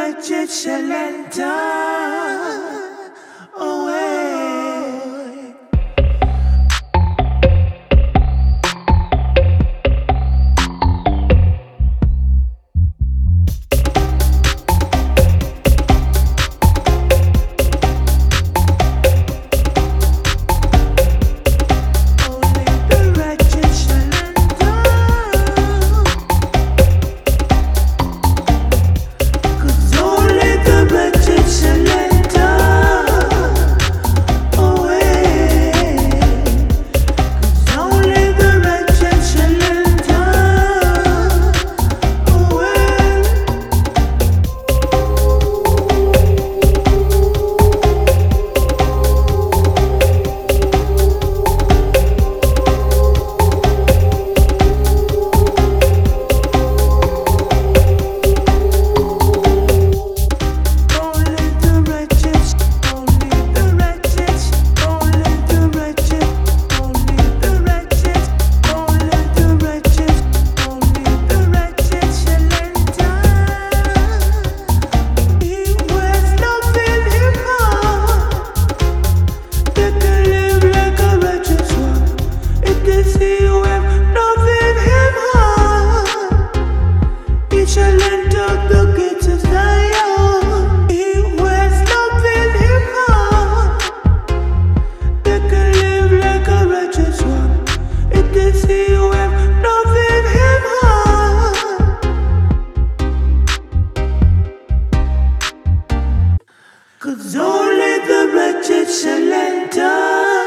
wretched shall Cause only the wretched shall enter.